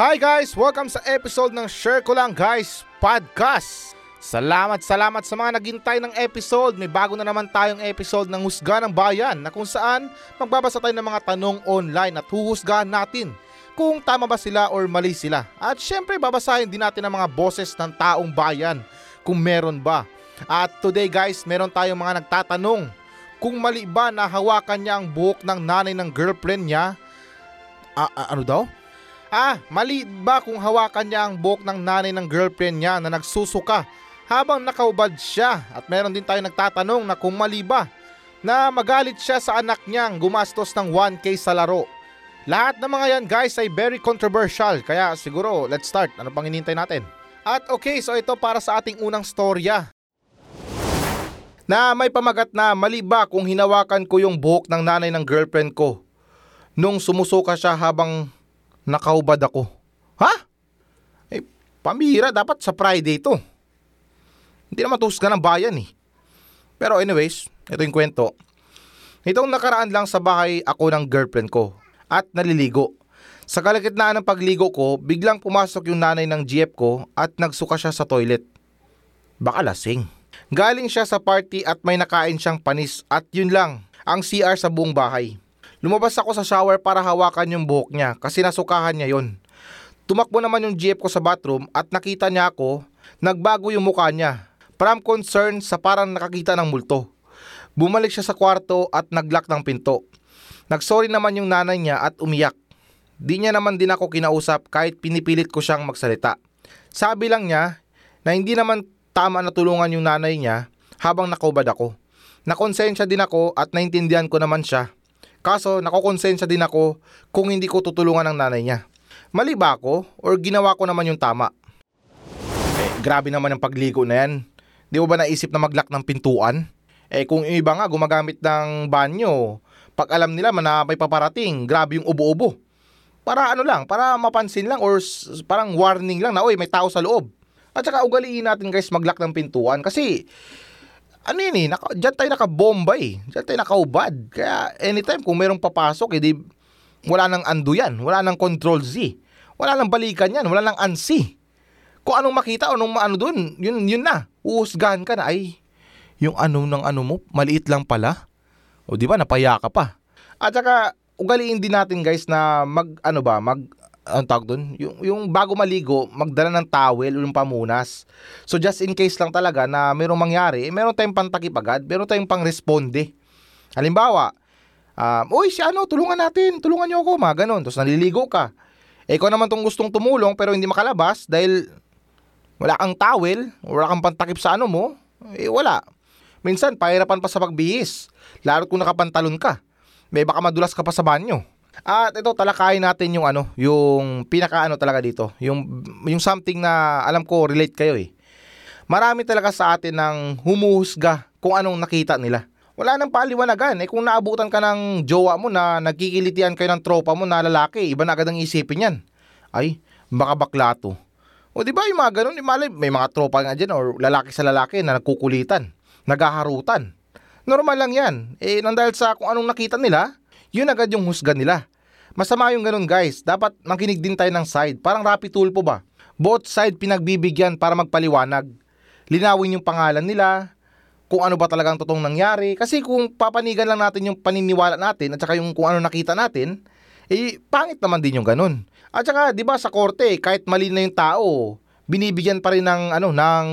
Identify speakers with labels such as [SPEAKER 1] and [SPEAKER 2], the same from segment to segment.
[SPEAKER 1] Hi guys! Welcome sa episode ng Share Ko Lang Guys Podcast. Salamat, salamat sa mga naghintay ng episode. May bago na naman tayong episode ng Husga ng Bayan na kung saan magbabasa tayo ng mga tanong online at huhusgahan natin kung tama ba sila or mali sila. At syempre babasahin din natin ang mga boses ng taong bayan kung meron ba. At today guys, meron tayong mga nagtatanong kung mali ba na hawakan niya ang buhok ng nanay ng girlfriend niya. Ah, ah, ano daw? Ah, mali ba kung hawakan niya ang buhok ng nanay ng girlfriend niya na nagsusuka habang nakaubad siya? At meron din tayo nagtatanong na kung mali ba na magalit siya sa anak niyang gumastos ng 1K sa laro. Lahat ng mga yan guys ay very controversial kaya siguro let's start. Ano pang hinintay natin? At okay, so ito para sa ating unang storya. Na may pamagat na mali ba kung hinawakan ko yung buhok ng nanay ng girlfriend ko nung sumusuka siya habang nakaubad ako. Ha? Eh, pamira dapat sa Friday to. Hindi naman tusga ng bayan eh. Pero anyways, ito yung kwento. Itong nakaraan lang sa bahay ako ng girlfriend ko at naliligo. Sa kalagitnaan ng pagligo ko, biglang pumasok yung nanay ng GF ko at nagsuka siya sa toilet. Baka lasing. Galing siya sa party at may nakain siyang panis at yun lang, ang CR sa buong bahay. Lumabas ako sa shower para hawakan yung buhok niya kasi nasukahan niya yon. Tumakbo naman yung GF ko sa bathroom at nakita niya ako, nagbago yung mukha niya. From concern sa parang nakakita ng multo. Bumalik siya sa kwarto at naglock ng pinto. Nagsorry naman yung nanay niya at umiyak. Di niya naman din ako kinausap kahit pinipilit ko siyang magsalita. Sabi lang niya na hindi naman tama na tulungan yung nanay niya habang nakaubad ako. Nakonsensya din ako at naintindihan ko naman siya. Kaso nakokonsensya din ako kung hindi ko tutulungan ng nanay niya. Mali ba ako or ginawa ko naman yung tama? Eh, grabe naman ang pagligo na yan. Di mo ba naisip na maglock ng pintuan? Eh kung yung iba nga gumagamit ng banyo, pag alam nila na may paparating, grabe yung ubo-ubo. Para ano lang, para mapansin lang or parang warning lang na, oy, may tao sa loob. At saka ugaliin natin guys maglock ng pintuan kasi ano yun eh, naka, dyan tayo nakabomba eh. Dyan tayo nakaubad. Kaya anytime kung merong papasok, edi wala nang ando yan. Wala nang control Z. Wala nang balikan yan. Wala nang ansi. Kung anong makita anong ano dun, yun, yun na. Uusgahan ka na. Ay, yung ano ng ano mo, maliit lang pala. O di ba, napaya ka pa. At saka, ugaliin din natin guys na mag, ano ba, mag, ang tawag dun? Yung, yung bago maligo, magdala ng towel o yung pamunas. So just in case lang talaga na mayroong mangyari, eh, meron tayong pantakip agad, meron tayong pang-responde. Halimbawa, um, Uy, si ano, tulungan natin, tulungan niyo ako, mga ganun. Tapos naliligo ka. Eh, ikaw naman tong gustong tumulong pero hindi makalabas dahil wala kang towel, wala kang pantakip sa ano mo, eh wala. Minsan, pahirapan pa sa pagbihis. Lalo kung nakapantalon ka. May baka madulas ka pa sa banyo. At ito, talakayin natin yung ano, yung pinaka ano talaga dito. Yung, yung something na alam ko relate kayo eh. Marami talaga sa atin ng humuhusga kung anong nakita nila. Wala nang paliwanagan. Eh kung naabutan ka ng jowa mo na nagkikilitian kayo ng tropa mo na lalaki, iba na agad ang isipin yan. Ay, baka bakla to. O di ba yung mga ganun, malay, may mga tropa nga dyan or lalaki sa lalaki na nagkukulitan, nagaharutan. Normal lang yan. Eh, nang dahil sa kung anong nakita nila, yun agad yung husga nila. Masama yung ganun guys. Dapat makinig din tayo ng side. Parang rapi tulpo ba? Both side pinagbibigyan para magpaliwanag. Linawin yung pangalan nila, kung ano ba talagang totoong nangyari. Kasi kung papanigan lang natin yung paniniwala natin at saka yung kung ano nakita natin, eh pangit naman din yung ganun. At saka 'di ba sa korte, kahit mali na yung tao, binibigyan pa rin ng ano ng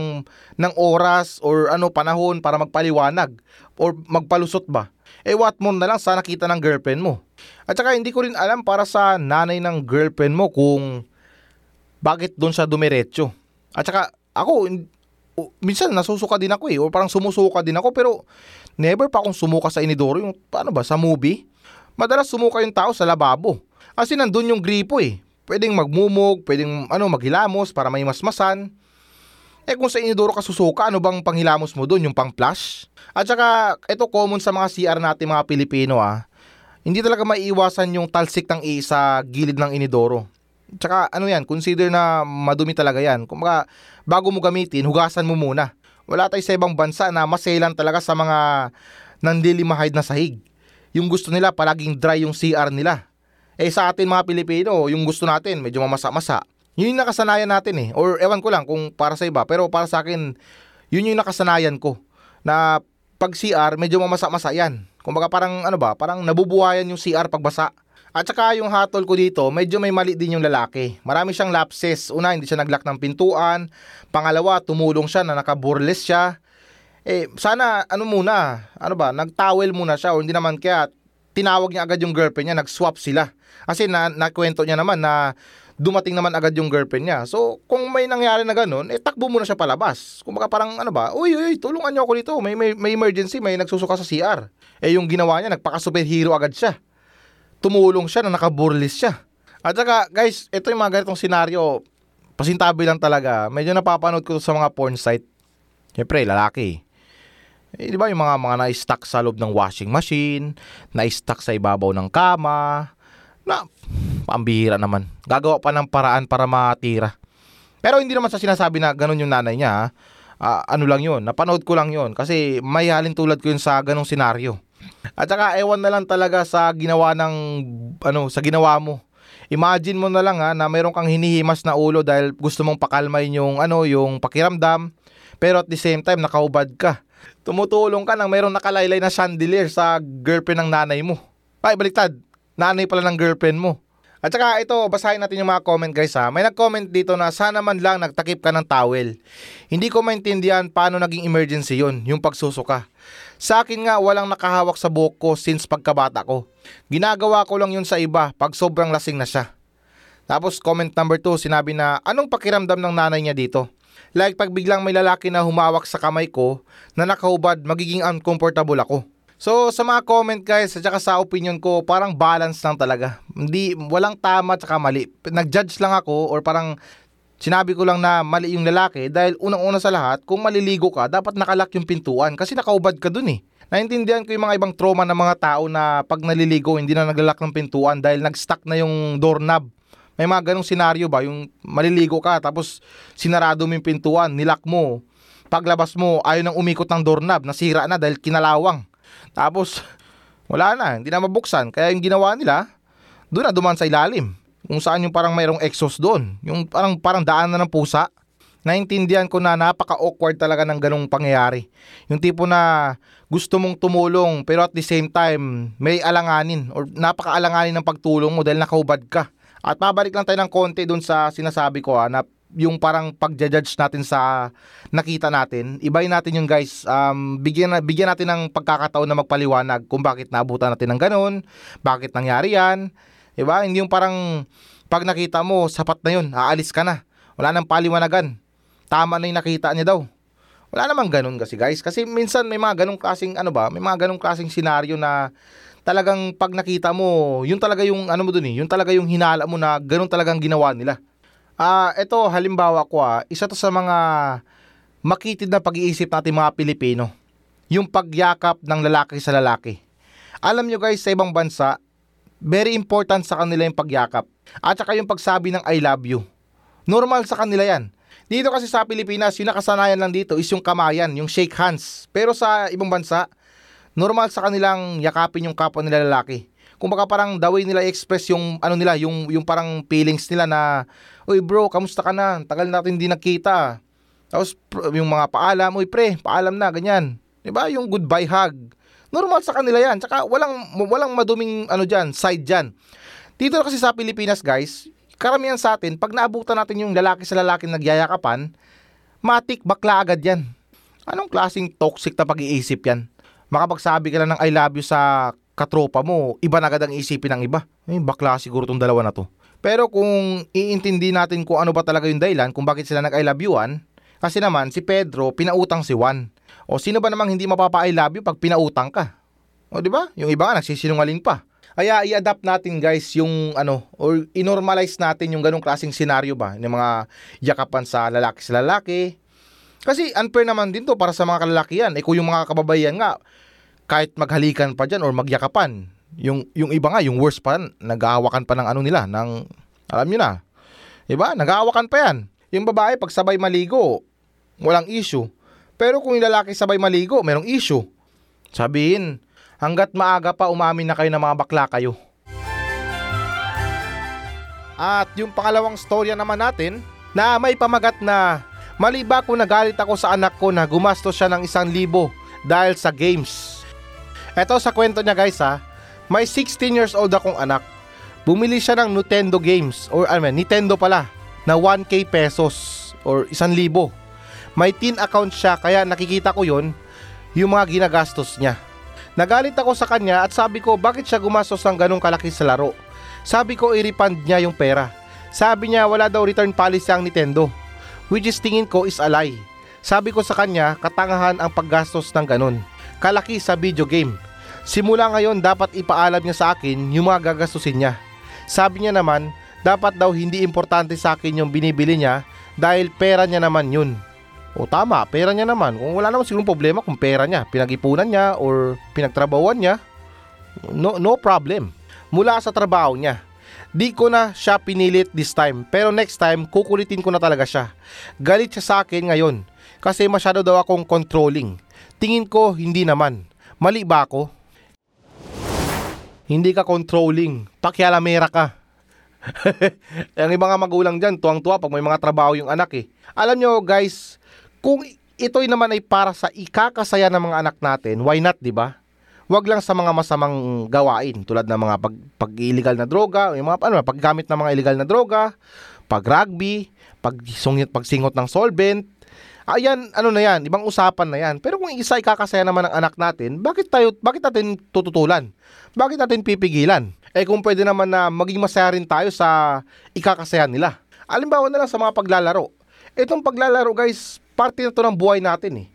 [SPEAKER 1] ng oras or ano panahon para magpaliwanag or magpalusot ba. Eh what more na lang sa nakita ng girlfriend mo. At saka hindi ko rin alam para sa nanay ng girlfriend mo kung bakit doon siya dumiretso. At saka ako o, minsan nasusuka din ako eh or parang sumusuka din ako pero never pa akong sumuka sa inidoro yung paano ba sa movie. Madalas sumuka yung tao sa lababo. Kasi nandun yung gripo eh. Pwedeng magmumog, pwedeng ano maghilamos para may masmasan. Eh kung sa inidoro ka susuka, ano bang panghilamos mo doon? Yung pang flash? At saka, ito common sa mga CR natin mga Pilipino ah. Hindi talaga maiiwasan yung talsik ng isa gilid ng inidoro. Tsaka ano yan, consider na madumi talaga yan. Kung bago mo gamitin, hugasan mo muna. Wala tayo sa ibang bansa na maselan talaga sa mga nanlilimahid na sahig. Yung gusto nila palaging dry yung CR nila. Eh sa atin mga Pilipino, yung gusto natin, medyo mamasa-masa. Yun yung nakasanayan natin eh. Or ewan ko lang kung para sa iba. Pero para sa akin, yun yung nakasanayan ko. Na pag CR, medyo mamasa-masa yan. Kumbaga parang ano ba, parang nabubuhayan yung CR pag basa. At saka yung hatol ko dito, medyo may mali din yung lalaki. Marami siyang lapses. Una, hindi siya naglock ng pintuan. Pangalawa, tumulong siya na nakaburles siya. Eh, sana ano muna, ano ba, nagtowel muna siya o hindi naman kaya tinawag niya agad yung girlfriend niya, nag-swap sila. Kasi na, nakwento niya naman na dumating naman agad yung girlfriend niya. So, kung may nangyari na ganun, eh takbo muna siya palabas. Kung baka parang ano ba, uy, uy, tulungan niyo ako dito. May, may, may emergency, may nagsusuka sa CR. Eh yung ginawa niya, nagpaka-superhero agad siya. Tumulong siya na nakaburlis siya. At saka, guys, ito yung mga ganitong senaryo, pasintabi lang talaga. Medyo napapanood ko sa mga porn site. Siyempre, lalaki. Eh, di ba yung mga, mga na-stuck sa loob ng washing machine, na-stuck sa ibabaw ng kama, na pambihira naman. Gagawa pa ng paraan para matira. Pero hindi naman sa sinasabi na ganun yung nanay niya. Ah, ano lang yun, napanood ko lang yun kasi may halin tulad ko yun sa ganong senaryo. At saka ewan na lang talaga sa ginawa ng ano, sa ginawa mo. Imagine mo na lang ha na mayroon kang hinihimas na ulo dahil gusto mong pakalmayin yung ano, yung pakiramdam, pero at the same time nakahubad ka. Tumutulong ka nang mayroong nakalaylay na chandelier sa girlfriend ng nanay mo. Ay, baliktad. Nanay pala ng girlfriend mo. At saka ito, basahin natin yung mga comment guys ha. May nag-comment dito na sana man lang nagtakip ka ng towel. Hindi ko maintindihan paano naging emergency yun, yung pagsusuka. Sa akin nga, walang nakahawak sa buhok ko since pagkabata ko. Ginagawa ko lang yun sa iba pag sobrang lasing na siya. Tapos comment number 2, sinabi na anong pakiramdam ng nanay niya dito? Like pag biglang may lalaki na humawak sa kamay ko na nakahubad, magiging uncomfortable ako. So sa mga comment guys at saka sa opinion ko, parang balance lang talaga. Hindi, walang tama at saka mali. Nag-judge lang ako or parang sinabi ko lang na mali yung lalaki dahil unang-una sa lahat, kung maliligo ka, dapat nakalak yung pintuan kasi nakaubad ka dun eh. Naintindihan ko yung mga ibang trauma ng mga tao na pag naliligo hindi na naglalak ng pintuan dahil nag-stuck na yung doorknob. May mga ganong senaryo ba, yung maliligo ka tapos sinarado mo yung pintuan, nilak mo. Paglabas mo, ayaw nang umikot ng doorknob, nasira na dahil kinalawang. Tapos, wala na, hindi na mabuksan. Kaya yung ginawa nila, doon na duman sa ilalim. Kung saan yung parang mayroong exhaust doon. Yung parang, parang daan na ng pusa. Naintindihan ko na napaka-awkward talaga ng ganong pangyayari. Yung tipo na gusto mong tumulong pero at the same time may alanganin or napaka-alanganin ng pagtulong mo dahil nakahubad ka. At pabalik lang tayo ng konti dun sa sinasabi ko ha, na yung parang pagja-judge natin sa nakita natin, ibayin natin yung guys, um, bigyan, bigyan natin ng pagkakataon na magpaliwanag kung bakit nabutan natin ng ganun, bakit nangyari yan, diba? Hindi yung parang pag nakita mo, sapat na yun, aalis ka na. Wala nang paliwanagan. Tama na yung nakita niya daw. Wala namang ganun kasi guys. Kasi minsan may mga ganung klaseng ano ba, may mga ganung klaseng senaryo na talagang pag nakita mo, yun talaga yung ano mo dun eh, yun talaga yung hinala mo na ganun talagang ginawa nila. Ah, ito halimbawa ko ah, isa to sa mga makitid na pag-iisip natin mga Pilipino. Yung pagyakap ng lalaki sa lalaki. Alam nyo guys, sa ibang bansa, very important sa kanila yung pagyakap. At saka yung pagsabi ng I love you. Normal sa kanila yan. Dito kasi sa Pilipinas, yung nakasanayan lang dito is yung kamayan, yung shake hands. Pero sa ibang bansa, normal sa kanilang yakapin yung kapwa nila lalaki. Kung baka parang the way nila i-express yung ano nila, yung yung parang feelings nila na, "Uy bro, kamusta ka na? Tagal natin hindi nakita." Tapos yung mga paalam, "Uy pre, paalam na," ganyan. 'Di ba? Yung goodbye hug. Normal sa kanila 'yan. Tsaka walang walang maduming ano diyan, side diyan. Dito kasi sa Pilipinas, guys, karamihan sa atin, pag naabutan natin yung lalaki sa lalaki nagyayakapan, matik bakla agad 'yan. Anong klaseng toxic na pag-iisip 'yan? makapagsabi ka lang ng I love you sa katropa mo, iba na agad ang isipin ng iba. Eh, bakla siguro tong dalawa na to. Pero kung iintindi natin kung ano ba talaga yung dahilan kung bakit sila nag-I love you-an, kasi naman si Pedro pinautang si Juan. O sino ba namang hindi mapapa-I love you pag pinautang ka? O di ba? Yung iba nga nagsisinungaling pa. Kaya i-adapt natin guys yung ano or inormalize natin yung ganong klaseng senaryo ba ng mga yakapan sa lalaki sa lalaki, kasi unfair naman din to para sa mga kalalakihan. Eh kung yung mga kababayan nga, kahit maghalikan pa dyan or magyakapan, yung, yung iba nga, yung worst pa, nag-aawakan pa ng ano nila, ng, alam nyo na. Diba? Nag-aawakan pa yan. Yung babae, pag sabay maligo, walang issue. Pero kung yung lalaki sabay maligo, merong issue. Sabihin, hanggat maaga pa umamin na kayo ng mga bakla kayo. At yung pangalawang storya naman natin na may pamagat na mali ba kung nagalit ako sa anak ko na gumastos siya ng isang libo dahil sa games. Eto sa kwento niya guys ha, may 16 years old akong anak. Bumili siya ng Nintendo games or I mean, Nintendo pala na 1k pesos or isang libo. May teen account siya kaya nakikita ko yon yung mga ginagastos niya. Nagalit ako sa kanya at sabi ko bakit siya gumastos ng ganong kalaki sa laro. Sabi ko i-refund niya yung pera. Sabi niya wala daw return policy ang Nintendo. Which is tingin ko is a lie. Sabi ko sa kanya katangahan ang paggastos ng ganon. Kalaki sa video game. Simula ngayon dapat ipaalam niya sa akin yung mga gagastusin niya. Sabi niya naman dapat daw hindi importante sa akin yung binibili niya dahil pera niya naman yun. O tama, pera niya naman. Kung wala naman siguro problema kung pera niya, pinag-ipunan niya or pinagtrabawan niya, no, no problem mula sa trabaho niya. Di ko na siya pinilit this time, pero next time kukulitin ko na talaga siya. Galit siya sa akin ngayon kasi masyado daw akong controlling. Tingin ko hindi naman. Mali ba ako? Hindi ka controlling, pakialamera ka. Ang ibang mga magulang dyan, tuwang-tuwa pag may mga trabaho yung anak eh. Alam nyo guys, kung ito'y naman ay para sa ikakasaya ng mga anak natin, why not, di ba? wag lang sa mga masamang gawain tulad ng mga pag, pag-illegal na droga, yung mga ano, paggamit ng mga illegal na droga, pag rugby, pagsungit pagsingot ng solvent. Ayan, ano na yan, ibang usapan na yan. Pero kung isa ikakasaya naman ng anak natin, bakit tayo bakit natin tututulan? Bakit natin pipigilan? Eh kung pwede naman na maging masaya rin tayo sa ikakasaya nila. Alimbawa na lang sa mga paglalaro. Itong paglalaro guys, parte na to ng buhay natin eh.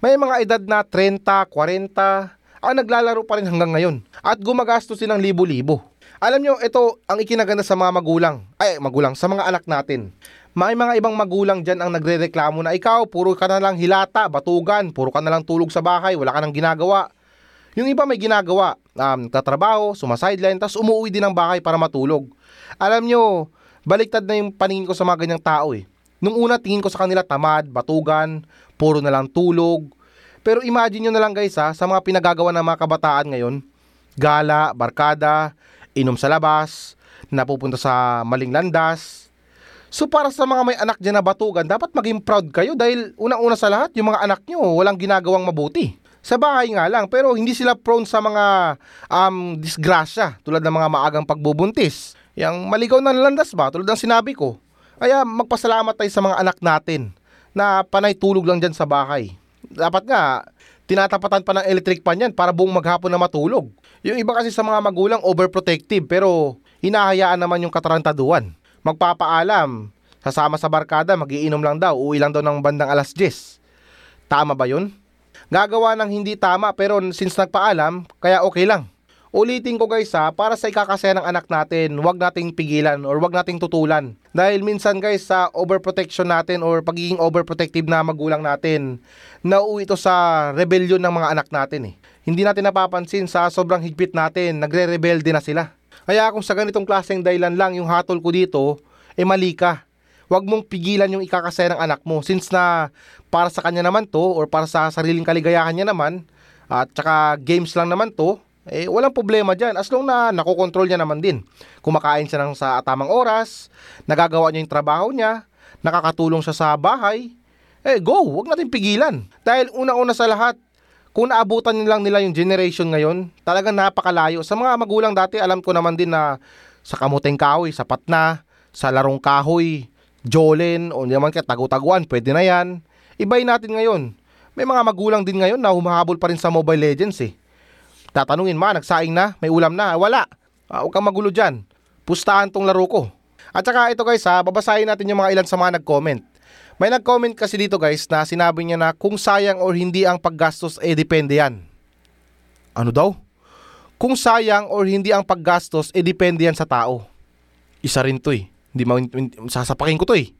[SPEAKER 1] May mga edad na 30, 40, ang naglalaro pa rin hanggang ngayon at gumagastos din ng libo-libo. Alam nyo, ito ang ikinaganda sa mga magulang, ay magulang, sa mga anak natin. May mga ibang magulang dyan ang nagre-reklamo na ikaw, puro ka na lang hilata, batugan, puro ka na lang tulog sa bahay, wala ka nang ginagawa. Yung iba may ginagawa, um, tatrabaho, sumasideline, tapos umuwi din ng bahay para matulog. Alam nyo, baliktad na yung paningin ko sa mga ganyang tao eh. Nung una tingin ko sa kanila tamad, batugan, puro na lang tulog, pero imagine nyo na lang guys ha, sa mga pinagagawa ng mga kabataan ngayon, gala, barkada, inom sa labas, napupunta sa maling landas. So para sa mga may anak dyan na batugan, dapat maging proud kayo dahil unang-una sa lahat, yung mga anak nyo walang ginagawang mabuti. Sa bahay nga lang, pero hindi sila prone sa mga um, disgrasya tulad ng mga maagang pagbubuntis. Yang maligaw na landas ba, tulad ng sinabi ko. Kaya magpasalamat tayo sa mga anak natin na panay tulog lang dyan sa bahay dapat nga, tinatapatan pa ng electric pan yan para buong maghapon na matulog. Yung iba kasi sa mga magulang overprotective pero hinahayaan naman yung katarantaduan. Magpapaalam, sasama sa barkada, magiinom lang daw, uwi lang daw ng bandang alas 10. Tama ba yun? Gagawa ng hindi tama pero since nagpaalam, kaya okay lang. Ulitin ko guys ha, para sa ikakasaya ng anak natin, huwag nating pigilan or huwag nating tutulan. Dahil minsan guys sa overprotection natin or pagiging overprotective na magulang natin, nauwi ito sa rebellion ng mga anak natin eh. Hindi natin napapansin sa sobrang higpit natin, nagre-rebelde na sila. Kaya kung sa ganitong klaseng dahilan lang yung hatol ko dito, eh mali ka. Huwag mong pigilan yung ikakasaya ng anak mo since na para sa kanya naman to or para sa sariling kaligayahan niya naman at saka games lang naman to, eh walang problema dyan as long na nakokontrol niya naman din. Kumakain siya ng sa tamang oras, nagagawa niya yung trabaho niya, nakakatulong siya sa bahay, eh go, wag natin pigilan. Dahil una-una sa lahat, kung naabutan lang nila yung generation ngayon, talagang napakalayo. Sa mga magulang dati, alam ko naman din na sa kamuteng kahoy, sapat na, sa larong kahoy, jolen, o naman kaya tagu-taguan, pwede na yan. Ibay natin ngayon. May mga magulang din ngayon na humahabol pa rin sa Mobile Legends eh. Tatanungin ma, nagsaing na, may ulam na, wala. Uh, huwag kang magulo dyan. Pustahan tong laro ko. At saka ito guys ha, babasahin natin yung mga ilan sa mga nag-comment. May nag-comment kasi dito guys na sinabi niya na kung sayang or hindi ang paggastos eh depende yan. Ano daw? Kung sayang or hindi ang paggastos eh depende yan sa tao. Isa rin to eh. Hindi ma sasapakin ko to eh.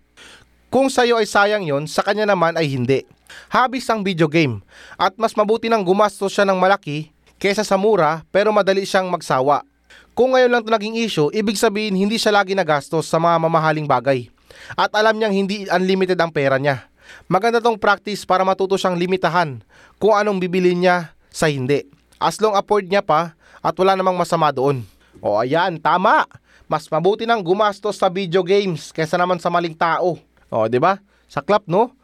[SPEAKER 1] Kung sa'yo ay sayang yon, sa kanya naman ay hindi. Habis ang video game at mas mabuti nang gumastos siya ng malaki kesa sa mura pero madali siyang magsawa. Kung ngayon lang ito naging issue, ibig sabihin hindi siya lagi nagastos sa mga mamahaling bagay. At alam niyang hindi unlimited ang pera niya. Maganda tong practice para matuto siyang limitahan kung anong bibili niya sa hindi. As long afford niya pa at wala namang masama doon. O ayan, tama. Mas mabuti nang gumastos sa video games kaysa naman sa maling tao. O, di ba? Saklap, no?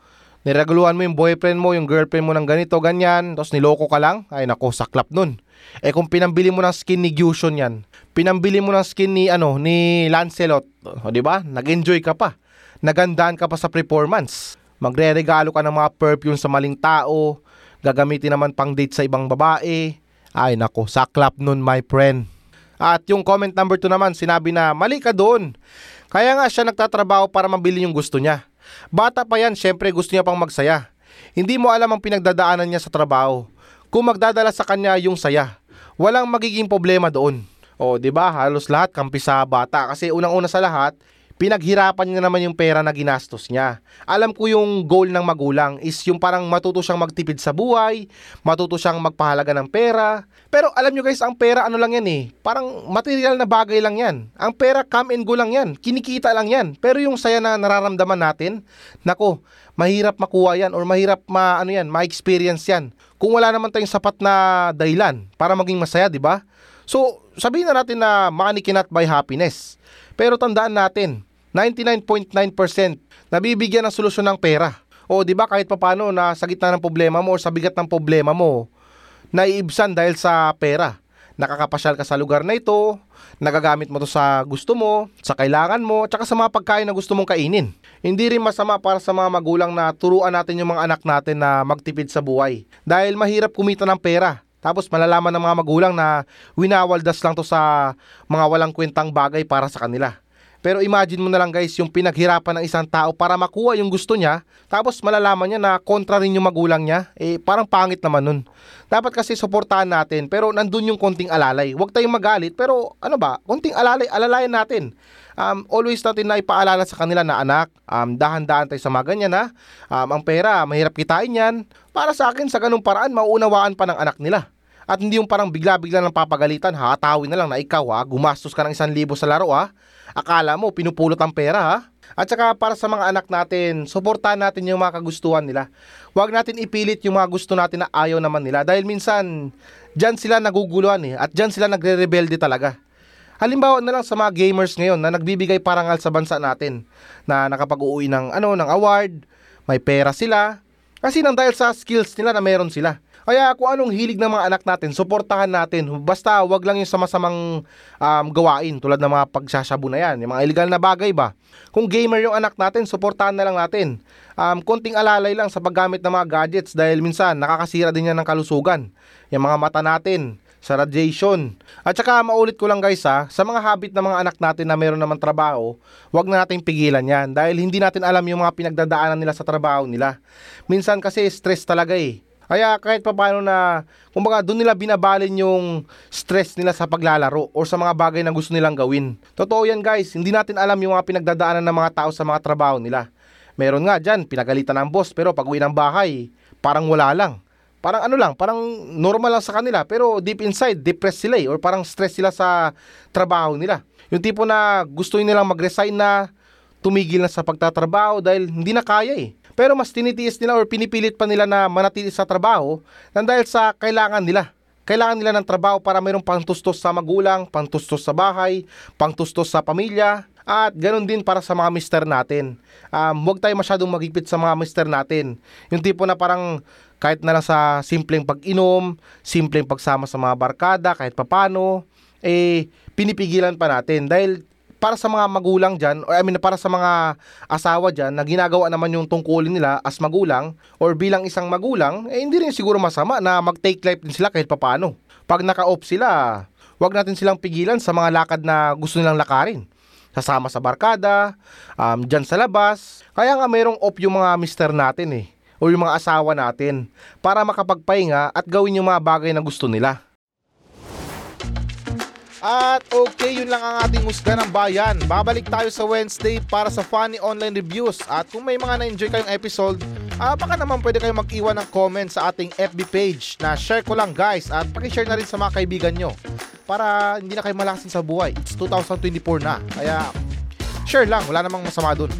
[SPEAKER 1] Nireguluhan mo yung boyfriend mo, yung girlfriend mo ng ganito, ganyan, tapos niloko ka lang. Ay nako, saklap nun. Eh kung pinambili mo ng skin ni Gyushon yan, pinambili mo ng skin ni ano ni Lancelot, o di ba? Nag-enjoy ka pa. Nagandaan ka pa sa performance. Magre-regalo ka ng mga perfume sa maling tao, gagamitin naman pang date sa ibang babae. Ay nako, saklap nun my friend. At yung comment number 2 naman, sinabi na mali ka doon. Kaya nga siya nagtatrabaho para mabili yung gusto niya. Bata pa yan, syempre gusto niya pang magsaya. Hindi mo alam ang pinagdadaanan niya sa trabaho. Kung magdadala sa kanya yung saya, walang magiging problema doon. O, 'di ba? Halos lahat kampi sa bata kasi unang-una sa lahat, pinaghirapan niya naman yung pera na ginastos niya. Alam ko yung goal ng magulang is yung parang matuto siyang magtipid sa buhay, matuto siyang magpahalaga ng pera. Pero alam nyo guys, ang pera ano lang yan eh, parang material na bagay lang yan. Ang pera come and go lang yan, kinikita lang yan. Pero yung saya na nararamdaman natin, nako, mahirap makuha yan or mahirap ma ano yan, ma-experience yan. Kung wala naman tayong sapat na dahilan para maging masaya, di ba? So, sabihin na natin na money cannot buy happiness. Pero tandaan natin, 99.9% nabibigyan ng solusyon ng pera. O di ba kahit papano na sa gitna ng problema mo o sa bigat ng problema mo, naiibsan dahil sa pera. Nakakapasyal ka sa lugar na ito, nagagamit mo to sa gusto mo, sa kailangan mo, tsaka sa mga pagkain na gusto mong kainin. Hindi rin masama para sa mga magulang na turuan natin yung mga anak natin na magtipid sa buhay. Dahil mahirap kumita ng pera. Tapos malalaman ng mga magulang na winawaldas lang to sa mga walang kwentang bagay para sa kanila. Pero imagine mo na lang guys yung pinaghirapan ng isang tao para makuha yung gusto niya, tapos malalaman niya na kontra rin yung magulang niya, eh parang pangit naman nun. Dapat kasi suportahan natin, pero nandun yung konting alalay. Huwag tayong magalit, pero ano ba, konting alalay, alalayan natin. Um, always natin na ipaalala sa kanila na anak, um, dahan-dahan tayo sa mga ganyan ha. Um, ang pera, mahirap kitain yan. Para sa akin, sa ganung paraan, mauunawaan pa ng anak nila. At hindi yung parang bigla-bigla ng papagalitan, ha, tawin na lang na ikaw ha, gumastos ka ng isang libo sa laro ha. Akala mo, pinupulot ang pera ha. At saka para sa mga anak natin, suportahan natin yung mga kagustuhan nila. Huwag natin ipilit yung mga gusto natin na ayaw naman nila. Dahil minsan, dyan sila naguguluhan eh. At dyan sila nagre-rebelde talaga. Halimbawa na lang sa mga gamers ngayon na nagbibigay parangal sa bansa natin na nakapag-uwi ng ano ng award, may pera sila kasi nang dahil sa skills nila na meron sila. Kaya kung anong hilig ng mga anak natin, suportahan natin. Basta wag lang yung sama-samang um, gawain tulad ng mga pagsasabu na yan, yung mga illegal na bagay ba. Kung gamer yung anak natin, suportahan na lang natin. Um, konting alalay lang sa paggamit ng mga gadgets dahil minsan nakakasira din yan ng kalusugan. Yung mga mata natin, sa radiation. At saka maulit ko lang guys ha, sa mga habit ng mga anak natin na meron naman trabaho, wag na nating pigilan yan dahil hindi natin alam yung mga pinagdadaanan nila sa trabaho nila. Minsan kasi stress talaga eh. Kaya kahit pa paano na, kumbaga doon nila binabalin yung stress nila sa paglalaro or sa mga bagay na gusto nilang gawin. Totoo yan guys, hindi natin alam yung mga pinagdadaanan ng mga tao sa mga trabaho nila. Meron nga dyan, pinagalitan ng boss pero pag uwi ng bahay, parang wala lang. Parang ano lang, parang normal lang sa kanila pero deep inside, depressed sila eh, or parang stress sila sa trabaho nila. Yung tipo na gusto nilang mag-resign na, tumigil na sa pagtatrabaho dahil hindi na kaya eh. Pero mas tinitiis nila or pinipilit pa nila na manatili sa trabaho nang dahil sa kailangan nila. Kailangan nila ng trabaho para mayroong pangtustos sa magulang, pangtustos sa bahay, pangtustos sa pamilya, at ganun din para sa mga mister natin. Um, huwag tayo masyadong magigpit sa mga mister natin. Yung tipo na parang kahit na lang sa simpleng pag-inom, simpleng pagsama sa mga barkada, kahit papano, eh, pinipigilan pa natin. Dahil para sa mga magulang dyan, or I mean para sa mga asawa dyan na ginagawa naman yung tungkulin nila as magulang or bilang isang magulang, eh hindi rin siguro masama na mag-take life din sila kahit papano. Pag naka-off sila, wag natin silang pigilan sa mga lakad na gusto nilang lakarin. Sasama sa barkada, um, dyan sa labas. Kaya nga mayroong off yung mga mister natin eh o yung mga asawa natin para makapagpahinga at gawin yung mga bagay na gusto nila. At okay, yun lang ang ating musga ng bayan. Babalik tayo sa Wednesday para sa funny online reviews. At kung may mga na-enjoy kayong episode, uh, baka naman pwede kayong mag-iwan ng comment sa ating FB page na share ko lang guys at pakishare na rin sa mga kaibigan nyo para hindi na kayo malasin sa buhay. It's 2024 na. Kaya share lang, wala namang masama dun.